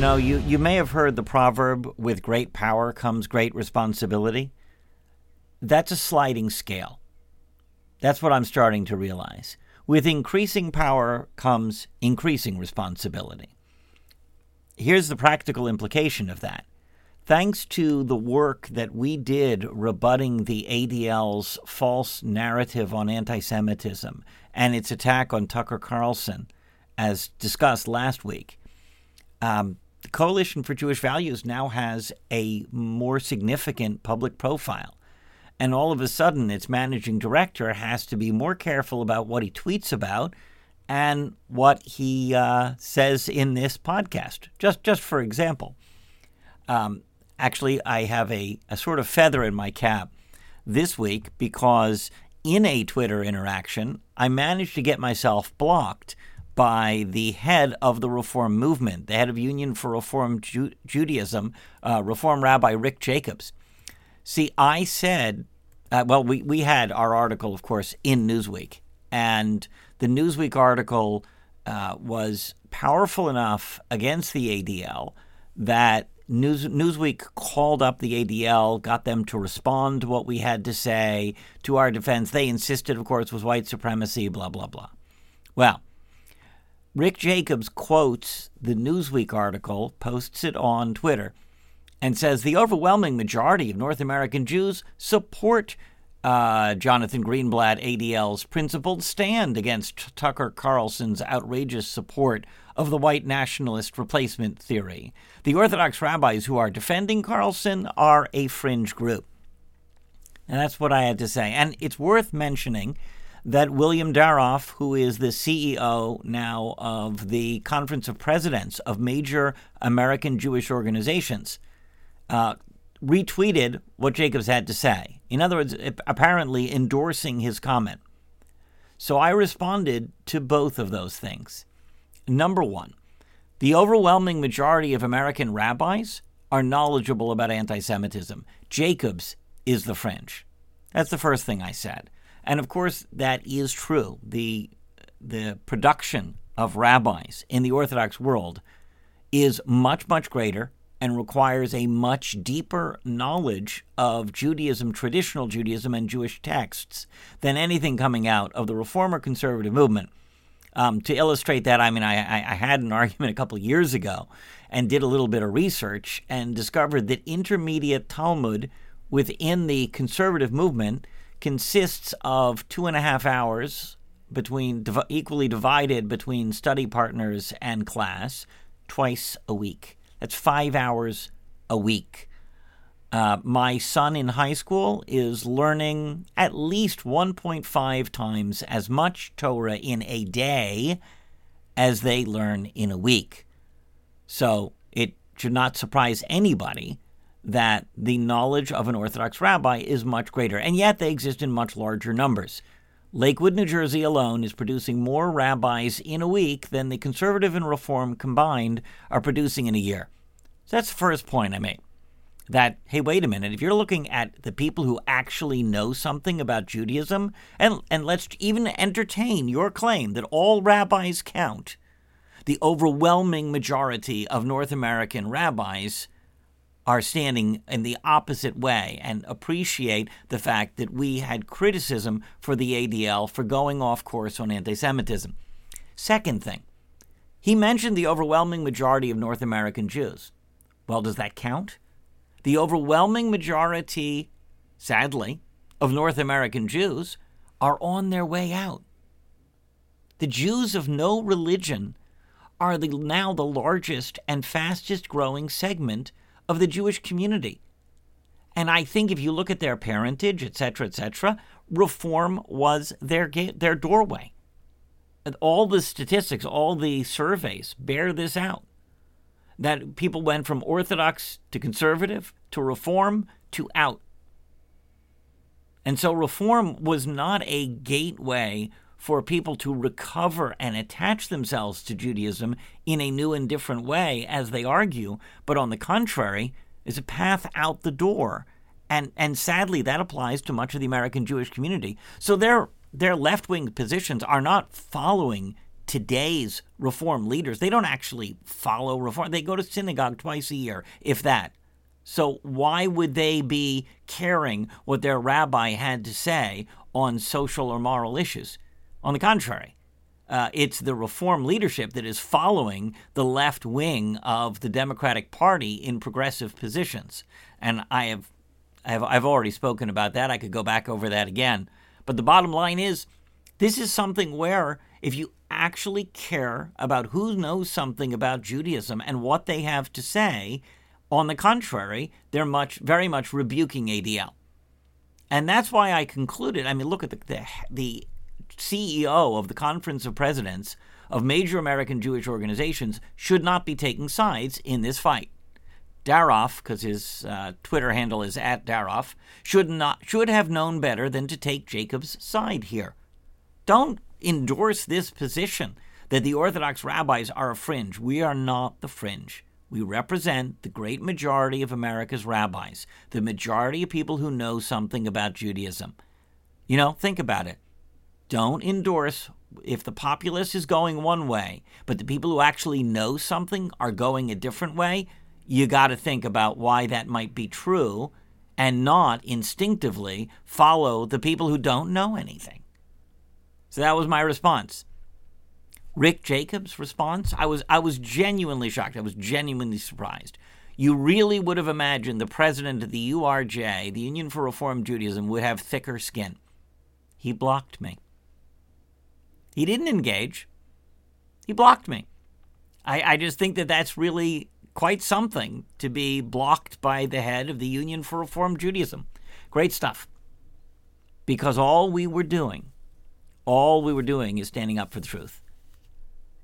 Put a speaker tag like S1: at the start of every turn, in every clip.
S1: know, you, you may have heard the proverb with great power comes great responsibility. That's a sliding scale. That's what I'm starting to realize. With increasing power comes increasing responsibility. Here's the practical implication of that. Thanks to the work that we did rebutting the ADL's false narrative on anti Semitism and its attack on Tucker Carlson, as discussed last week, um, Coalition for Jewish Values now has a more significant public profile. And all of a sudden, its managing director has to be more careful about what he tweets about and what he uh, says in this podcast. Just, just for example, um, actually, I have a, a sort of feather in my cap this week because in a Twitter interaction, I managed to get myself blocked by the head of the Reform movement, the head of Union for Reform Ju- Judaism, uh, Reform Rabbi Rick Jacobs. See, I said, uh, well, we, we had our article, of course, in Newsweek, and the Newsweek article uh, was powerful enough against the ADL that News, Newsweek called up the ADL, got them to respond to what we had to say to our defense. They insisted, of course, was white supremacy, blah, blah, blah. Well, Rick Jacobs quotes the Newsweek article, posts it on Twitter, and says the overwhelming majority of North American Jews support uh, Jonathan Greenblatt, ADL's principled stand against Tucker Carlson's outrageous support of the white nationalist replacement theory. The Orthodox rabbis who are defending Carlson are a fringe group. And that's what I had to say. And it's worth mentioning that William Daroff, who is the CEO now of the Conference of Presidents of major American Jewish organizations, uh, retweeted what Jacobs had to say. In other words, apparently endorsing his comment. So I responded to both of those things. Number one, the overwhelming majority of American rabbis are knowledgeable about anti Semitism. Jacobs is the fringe. That's the first thing I said. And of course, that is true. The, the production of rabbis in the Orthodox world is much, much greater and requires a much deeper knowledge of Judaism, traditional Judaism, and Jewish texts than anything coming out of the Reformer conservative movement. Um, to illustrate that, I mean, I, I had an argument a couple years ago and did a little bit of research and discovered that intermediate Talmud within the conservative movement consists of two and a half hours between equally divided between study partners and class twice a week. That's five hours a week. Uh, my son in high school is learning at least 1.5 times as much Torah in a day as they learn in a week. So it should not surprise anybody that the knowledge of an Orthodox rabbi is much greater, and yet they exist in much larger numbers. Lakewood, New Jersey alone is producing more rabbis in a week than the conservative and reform combined are producing in a year. So that's the first point I made. That, hey, wait a minute, if you're looking at the people who actually know something about Judaism, and, and let's even entertain your claim that all rabbis count, the overwhelming majority of North American rabbis are standing in the opposite way and appreciate the fact that we had criticism for the ADL for going off course on anti Semitism. Second thing, he mentioned the overwhelming majority of North American Jews. Well, does that count? The overwhelming majority, sadly, of North American Jews are on their way out. The Jews of no religion are the, now the largest and fastest growing segment of the Jewish community. And I think if you look at their parentage, etc., etc., reform was their their doorway. All the statistics, all the surveys bear this out. That people went from orthodox to conservative to reform to out. And so reform was not a gateway for people to recover and attach themselves to Judaism in a new and different way, as they argue, but on the contrary, is a path out the door. And, and sadly, that applies to much of the American Jewish community. So their, their left wing positions are not following today's reform leaders, they don't actually follow reform. They go to synagogue twice a year, if that. So why would they be caring what their rabbi had to say on social or moral issues? On the contrary, uh, it's the reform leadership that is following the left wing of the Democratic Party in progressive positions. And I have, I have I've already spoken about that. I could go back over that again. But the bottom line is this is something where if you actually care about who knows something about Judaism and what they have to say, on the contrary, they're much, very much rebuking ADL. And that's why I concluded. I mean, look at the, the, the CEO of the Conference of Presidents of major American Jewish organizations should not be taking sides in this fight. Daroff, because his uh, Twitter handle is at Daroff, should not should have known better than to take Jacob's side here. Don't endorse this position that the Orthodox rabbis are a fringe. We are not the fringe. We represent the great majority of America's rabbis, the majority of people who know something about Judaism. You know, think about it. Don't endorse if the populace is going one way, but the people who actually know something are going a different way. You got to think about why that might be true and not instinctively follow the people who don't know anything. So that was my response. Rick Jacobs' response, I was I was genuinely shocked. I was genuinely surprised. You really would have imagined the president of the URJ, the Union for Reform Judaism, would have thicker skin. He blocked me. He didn't engage. He blocked me. I, I just think that that's really quite something to be blocked by the head of the Union for Reform Judaism. Great stuff. Because all we were doing all we were doing is standing up for the truth.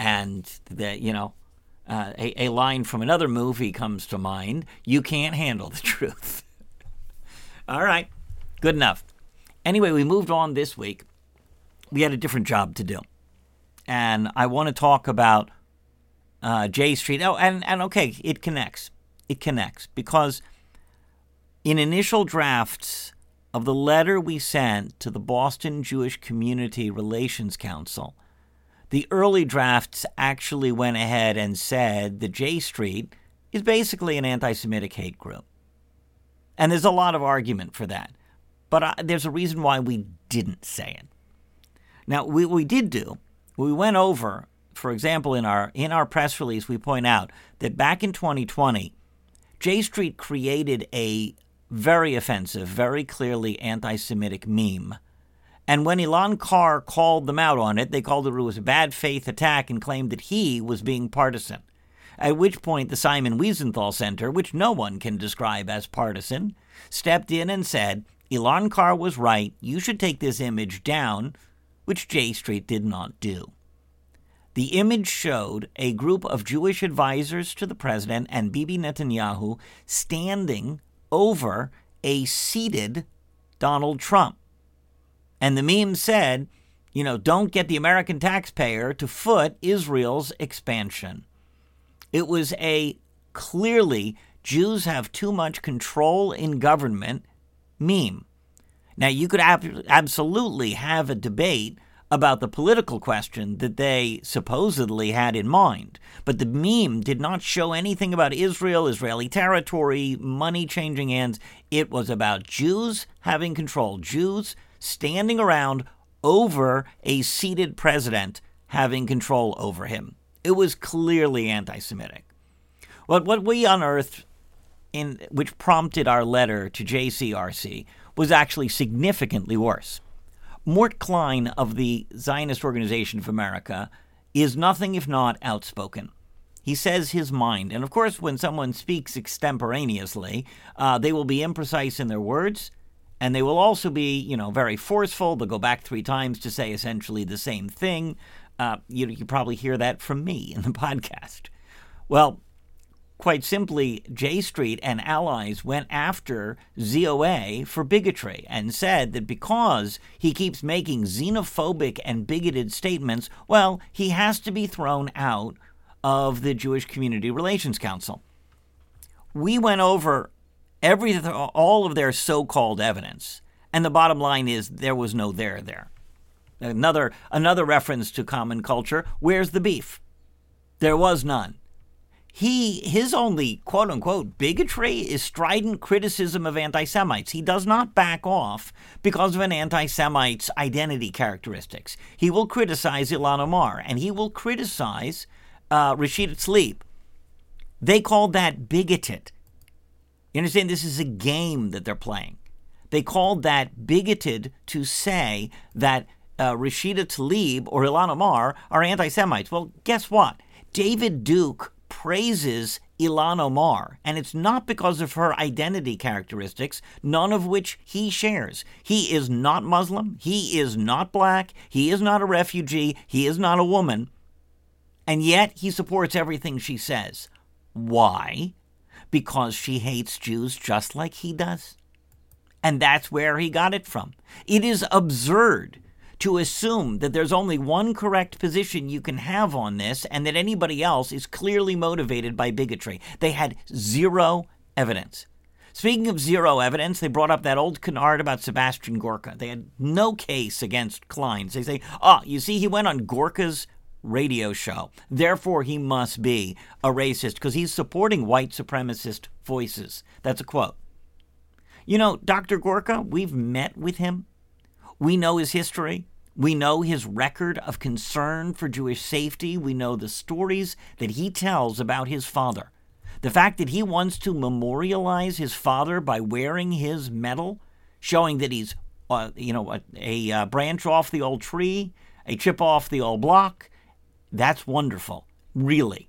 S1: And that, you know, uh, a, a line from another movie comes to mind you can't handle the truth. all right, good enough. Anyway, we moved on this week. We had a different job to do. And I want to talk about uh, J Street. Oh, and, and okay, it connects. It connects because in initial drafts, of the letter we sent to the Boston Jewish Community Relations Council, the early drafts actually went ahead and said the J Street is basically an anti Semitic hate group. And there's a lot of argument for that. But uh, there's a reason why we didn't say it. Now, we, we did do, we went over, for example, in our, in our press release, we point out that back in 2020, J Street created a very offensive, very clearly anti Semitic meme. And when Elan Carr called them out on it, they called it, it was a bad faith attack and claimed that he was being partisan. At which point, the Simon Wiesenthal Center, which no one can describe as partisan, stepped in and said, Elan Carr was right, you should take this image down, which J Street did not do. The image showed a group of Jewish advisors to the president and Bibi Netanyahu standing over a seated Donald Trump. And the meme said, you know, don't get the American taxpayer to foot Israel's expansion. It was a clearly Jews have too much control in government meme. Now, you could ab- absolutely have a debate about the political question that they supposedly had in mind. But the meme did not show anything about Israel, Israeli territory, money changing hands. It was about Jews having control, Jews standing around over a seated president having control over him. It was clearly anti Semitic. What, what we unearthed, in, which prompted our letter to JCRC, was actually significantly worse. Mort Klein of the Zionist Organization of America is nothing if not outspoken. He says his mind. And of course, when someone speaks extemporaneously, uh, they will be imprecise in their words, and they will also be, you know, very forceful. They'll go back three times to say essentially the same thing. Uh, you, you probably hear that from me in the podcast. Well, Quite simply, J Street and allies went after ZOA for bigotry and said that because he keeps making xenophobic and bigoted statements, well, he has to be thrown out of the Jewish Community Relations Council. We went over every all of their so-called evidence, and the bottom line is there was no there there. Another another reference to common culture. Where's the beef? There was none. He his only quote unquote bigotry is strident criticism of anti-Semites. He does not back off because of an anti-Semite's identity characteristics. He will criticize Ilhan Omar and he will criticize uh, Rashida Tlaib. They called that bigoted. You understand? This is a game that they're playing. They called that bigoted to say that uh, Rashida Tlaib or Ilhan Omar are anti Semites. Well, guess what? David Duke praises Ilhan Omar, and it's not because of her identity characteristics, none of which he shares. He is not Muslim, he is not black, he is not a refugee, he is not a woman, and yet he supports everything she says. Why? Because she hates Jews just like he does. And that's where he got it from. It is absurd to assume that there's only one correct position you can have on this and that anybody else is clearly motivated by bigotry. They had zero evidence. Speaking of zero evidence, they brought up that old canard about Sebastian Gorka. They had no case against Kleins. They say, oh, you see, he went on Gorka's radio show. Therefore, he must be a racist because he's supporting white supremacist voices. That's a quote. You know, Dr. Gorka, we've met with him. We know his history. We know his record of concern for Jewish safety. We know the stories that he tells about his father. The fact that he wants to memorialize his father by wearing his medal, showing that he's, uh, you know, a, a uh, branch off the old tree, a chip off the old block, that's wonderful, really.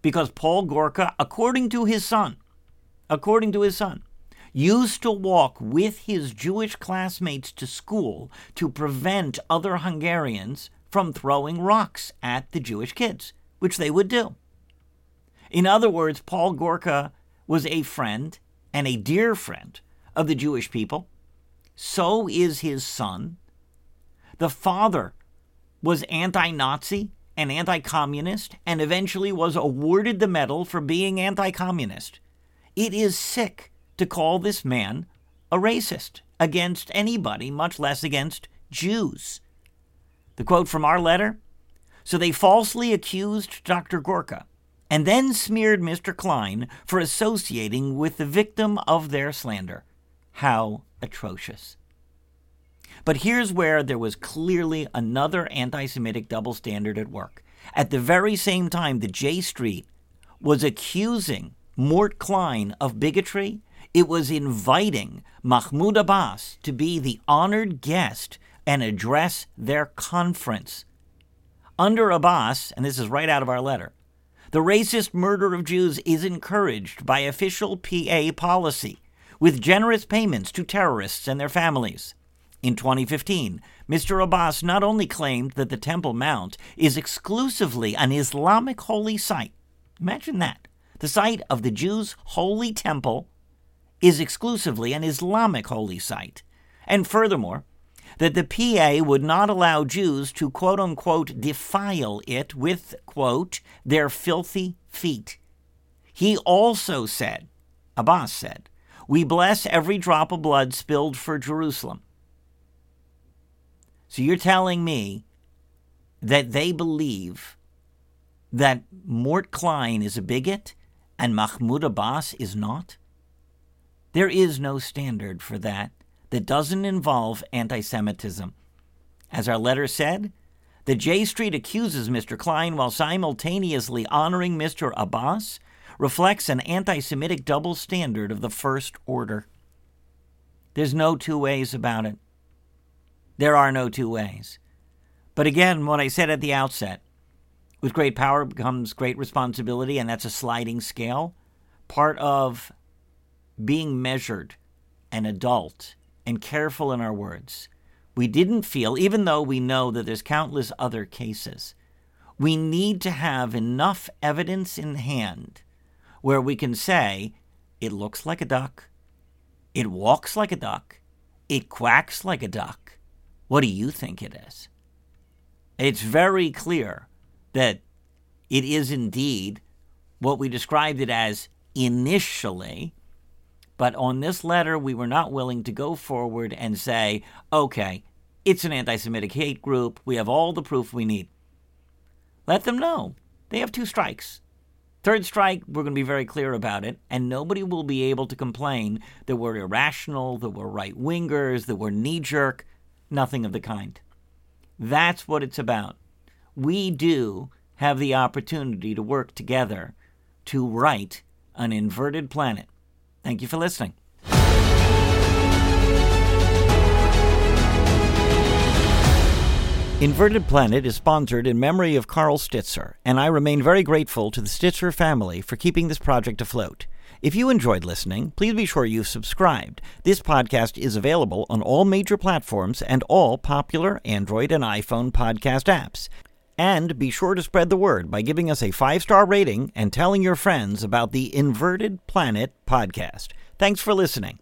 S1: Because Paul Gorka, according to his son, according to his son, used to walk with his Jewish classmates to school to prevent other Hungarians from throwing rocks at the Jewish kids, which they would do. In other words, Paul Gorka was a friend and a dear friend of the Jewish people. So is his son. The father was anti Nazi and anti communist and eventually was awarded the medal for being anti communist. It is sick to call this man a racist against anybody, much less against Jews. The quote from our letter So they falsely accused Dr. Gorka and then smeared Mr. Klein for associating with the victim of their slander. How atrocious. But here's where there was clearly another anti Semitic double standard at work. At the very same time that J Street was accusing Mort Klein of bigotry it was inviting Mahmoud Abbas to be the honored guest and address their conference. Under Abbas, and this is right out of our letter, the racist murder of Jews is encouraged by official PA policy, with generous payments to terrorists and their families. In 2015, Mr. Abbas not only claimed that the Temple Mount is exclusively an Islamic holy site, imagine that, the site of the Jews' holy temple is exclusively an Islamic holy site. And furthermore, that the PA would not allow Jews to quote unquote defile it with, quote, their filthy feet. He also said, Abbas said, we bless every drop of blood spilled for Jerusalem. So you're telling me that they believe that Mort Klein is a bigot and Mahmoud Abbas is not? There is no standard for that that doesn't involve anti Semitism. As our letter said, the J Street accuses Mr. Klein while simultaneously honoring Mr. Abbas reflects an anti Semitic double standard of the first order. There's no two ways about it. There are no two ways. But again, what I said at the outset with great power comes great responsibility, and that's a sliding scale. Part of being measured and adult and careful in our words. We didn't feel, even though we know that there's countless other cases, we need to have enough evidence in hand where we can say, it looks like a duck, it walks like a duck, it quacks like a duck. What do you think it is? It's very clear that it is indeed what we described it as initially but on this letter, we were not willing to go forward and say, okay, It's an anti Semitic hate group. We have all the proof we need. Let them know. They have two strikes. Third strike, we're going to be very clear about it, and nobody will be able to complain that we're irrational, that we're right wingers, that we're knee jerk. Nothing of the kind. That's what it's about. We do have the opportunity to work together to right an inverted planet. Thank you for listening. Inverted Planet is sponsored in memory of Carl Stitzer, and I remain very grateful to the Stitzer family for keeping this project afloat. If you enjoyed listening, please be sure you've subscribed. This podcast is available on all major platforms and all popular Android and iPhone podcast apps. And be sure to spread the word by giving us a five star rating and telling your friends about the Inverted Planet podcast. Thanks for listening.